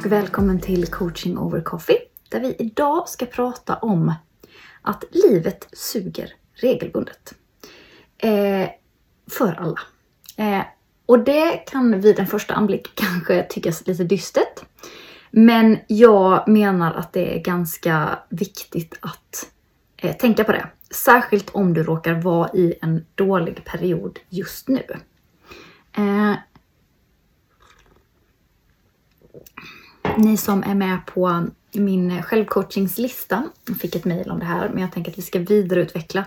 och välkommen till coaching over coffee där vi idag ska prata om att livet suger regelbundet. Eh, för alla. Eh, och det kan vid en första anblick kanske tyckas lite dystert. Men jag menar att det är ganska viktigt att eh, tänka på det. Särskilt om du råkar vara i en dålig period just nu. Eh, ni som är med på min självcoachingslista fick ett mejl om det här, men jag tänker att vi ska vidareutveckla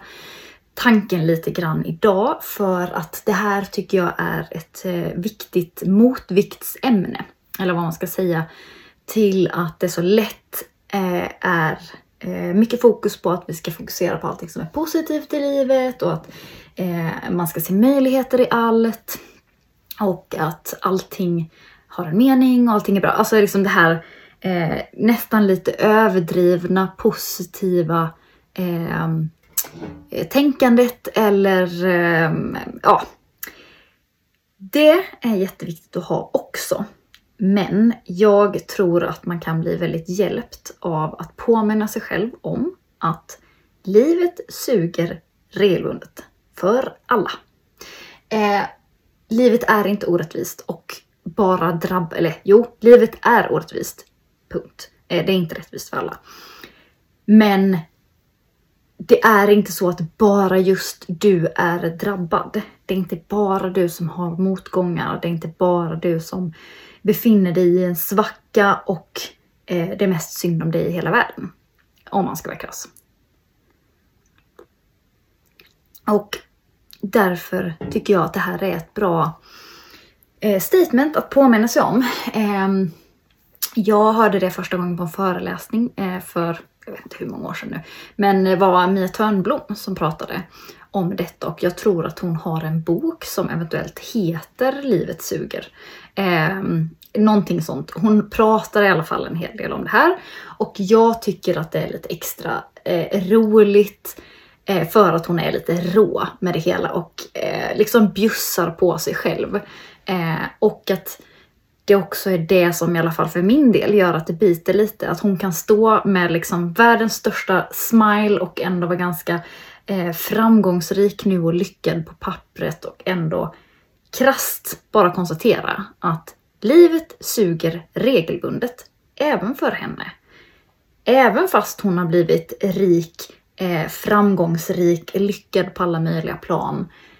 tanken lite grann idag för att det här tycker jag är ett eh, viktigt motviktsämne. Eller vad man ska säga till att det så lätt eh, är eh, mycket fokus på att vi ska fokusera på allting som är positivt i livet och att man ska se möjligheter i allt och att allting har en mening och allting är bra. Alltså liksom det här eh, nästan lite överdrivna positiva eh, eh, tänkandet eller eh, ja. Det är jätteviktigt att ha också. Men jag tror att man kan bli väldigt hjälpt av att påminna sig själv om att livet suger regelbundet för alla. Eh, livet är inte orättvist och bara drabbar, eller jo, livet är orättvist. Punkt. Eh, det är inte rättvist för alla. Men det är inte så att bara just du är drabbad. Det är inte bara du som har motgångar. Det är inte bara du som befinner dig i en svacka och eh, det är mest synd om dig i hela världen. Om man ska vara krass. Och därför tycker jag att det här är ett bra Eh, statement att påminna sig om. Ehm, jag hörde det första gången på en föreläsning eh, för, jag vet inte hur många år sedan nu, men det var Mia Törnblom som pratade om detta och jag tror att hon har en bok som eventuellt heter Livet suger. Eh, någonting sånt. Hon pratar i alla fall en hel del om det här och jag tycker att det är lite extra eh, roligt eh, för att hon är lite rå med det hela och eh, liksom bjussar på sig själv. Eh, och att det också är det som i alla fall för min del gör att det biter lite. Att hon kan stå med liksom världens största smile och ändå vara ganska eh, framgångsrik nu och lyckad på pappret och ändå krast bara konstatera att livet suger regelbundet även för henne. Även fast hon har blivit rik, eh, framgångsrik, lyckad på alla möjliga plan eh,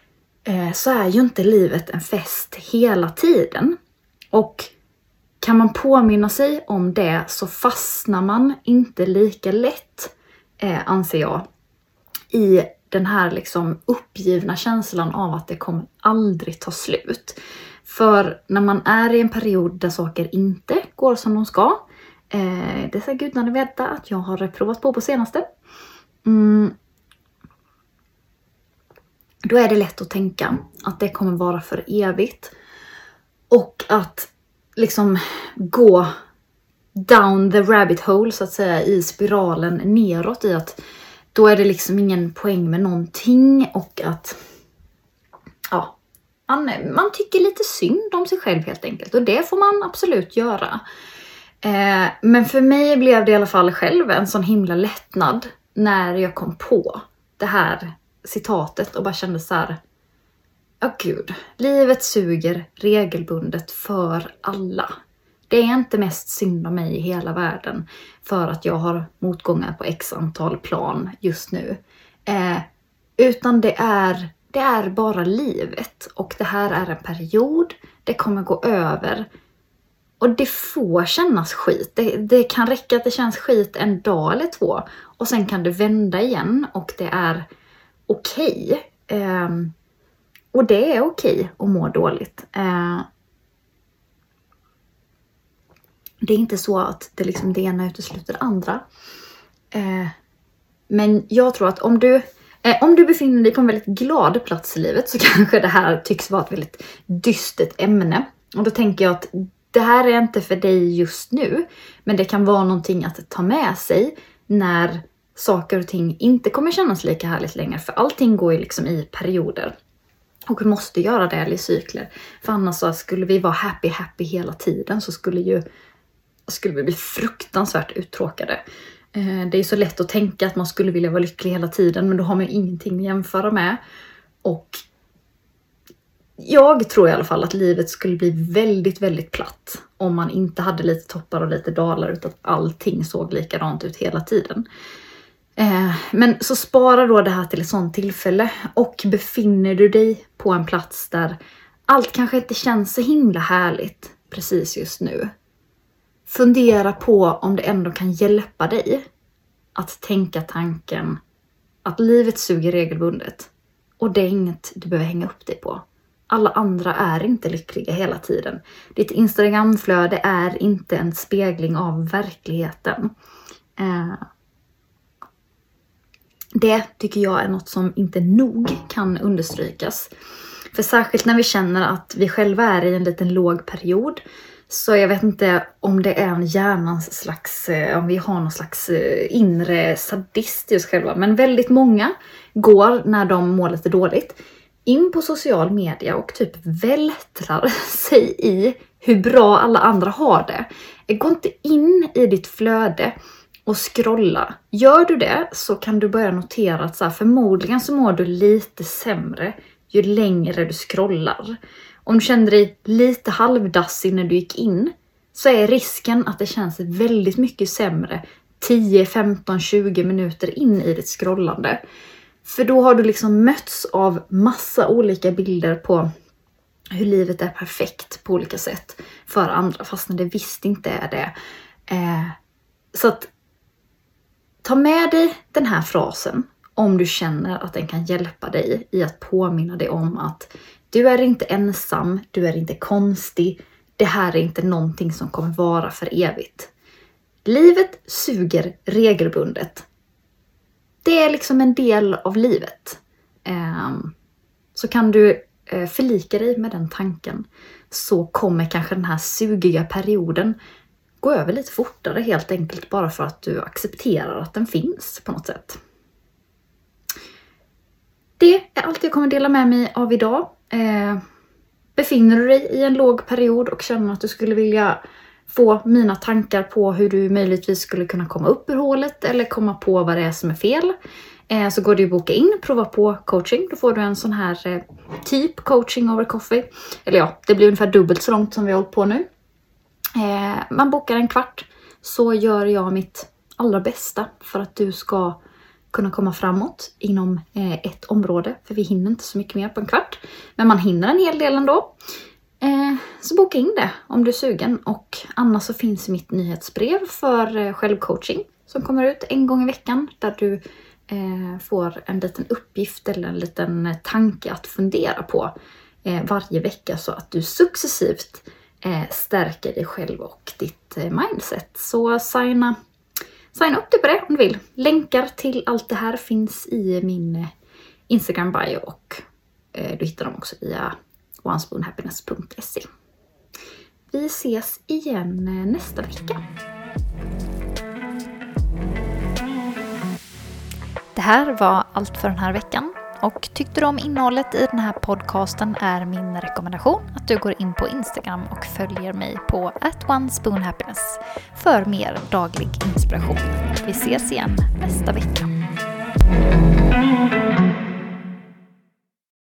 Eh, så är ju inte livet en fest hela tiden. Och kan man påminna sig om det så fastnar man inte lika lätt, eh, anser jag, i den här liksom uppgivna känslan av att det kommer aldrig ta slut. För när man är i en period där saker inte går som de ska, eh, det ska gudarna veta att jag har provat på på senaste. Mm, då är det lätt att tänka att det kommer vara för evigt. Och att liksom gå down the rabbit hole så att säga i spiralen neråt i att då är det liksom ingen poäng med någonting och att ja, man, man tycker lite synd om sig själv helt enkelt och det får man absolut göra. Eh, men för mig blev det i alla fall själv en sån himla lättnad när jag kom på det här citatet och bara kände så här. Ja oh, gud, livet suger regelbundet för alla. Det är inte mest synd om mig i hela världen för att jag har motgångar på x antal plan just nu. Eh, utan det är, det är bara livet och det här är en period. Det kommer gå över. Och det får kännas skit. Det, det kan räcka att det känns skit en dag eller två och sen kan det vända igen och det är okej. Okay. Eh, och det är okej okay att må dåligt. Eh, Det är inte så att det, liksom, det ena utesluter det andra. Eh, men jag tror att om du, eh, om du befinner dig på en väldigt glad plats i livet så kanske det här tycks vara ett väldigt dystert ämne. Och då tänker jag att det här är inte för dig just nu, men det kan vara någonting att ta med sig när saker och ting inte kommer kännas lika härligt längre. För allting går ju liksom i perioder. Och vi måste göra det i cykler. För annars så skulle vi vara happy happy hela tiden så skulle ju skulle vi bli fruktansvärt uttråkade. Eh, det är så lätt att tänka att man skulle vilja vara lycklig hela tiden men då har man ingenting att jämföra med. Och jag tror i alla fall att livet skulle bli väldigt, väldigt platt om man inte hade lite toppar och lite dalar utan att allting såg likadant ut hela tiden. Eh, men så spara då det här till ett sånt tillfälle och befinner du dig på en plats där allt kanske inte känns så himla härligt precis just nu. Fundera på om det ändå kan hjälpa dig att tänka tanken att livet suger regelbundet och det är inget du behöver hänga upp dig på. Alla andra är inte lyckliga hela tiden. Ditt Instagramflöde är inte en spegling av verkligheten. Eh, det tycker jag är något som inte nog kan understrykas. För särskilt när vi känner att vi själva är i en liten låg period så jag vet inte om det är en hjärnans slags, eh, om vi har någon slags eh, inre sadist i oss själva. Men väldigt många går när de mår lite dåligt in på social media och typ vältrar sig i hur bra alla andra har det. Gå inte in i ditt flöde och scrolla. Gör du det så kan du börja notera att så här, förmodligen så mår du lite sämre ju längre du scrollar. Om du kände dig lite halvdassig när du gick in så är risken att det känns väldigt mycket sämre 10, 15, 20 minuter in i ditt scrollande. För då har du liksom mötts av massa olika bilder på hur livet är perfekt på olika sätt för andra fastän det visst inte är det. Eh, så att ta med dig den här frasen om du känner att den kan hjälpa dig i att påminna dig om att du är inte ensam, du är inte konstig, det här är inte någonting som kommer vara för evigt. Livet suger regelbundet. Det är liksom en del av livet. Ehm, så kan du eh, förlika dig med den tanken så kommer kanske den här sugiga perioden gå över lite fortare helt enkelt bara för att du accepterar att den finns på något sätt. Det är allt jag kommer dela med mig av idag. Eh, befinner du dig i en låg period och känner att du skulle vilja få mina tankar på hur du möjligtvis skulle kunna komma upp ur hålet eller komma på vad det är som är fel. Eh, så går det att boka in, prova på coaching. Då får du en sån här eh, typ coaching over coffee. Eller ja, det blir ungefär dubbelt så långt som vi har hållit på nu. Eh, man bokar en kvart så gör jag mitt allra bästa för att du ska kunna komma framåt inom eh, ett område. För vi hinner inte så mycket mer på en kvart. Men man hinner en hel del ändå. Eh, så boka in det om du är sugen. Och annars så finns mitt nyhetsbrev för eh, självcoaching som kommer ut en gång i veckan. Där du eh, får en liten uppgift eller en liten tanke att fundera på eh, varje vecka så att du successivt Eh, stärker dig själv och ditt eh, mindset. Så signa signa upp dig på det om du vill. Länkar till allt det här finns i min eh, Instagram bio och du hittar dem också via onespoonhappiness.se. Vi ses igen nästa vecka. Det här var allt för den här veckan. Och tyckte du om innehållet i den här podcasten är min rekommendation att du går in på Instagram och följer mig på @onespoonhappiness för mer daglig inspiration. Vi ses igen nästa vecka.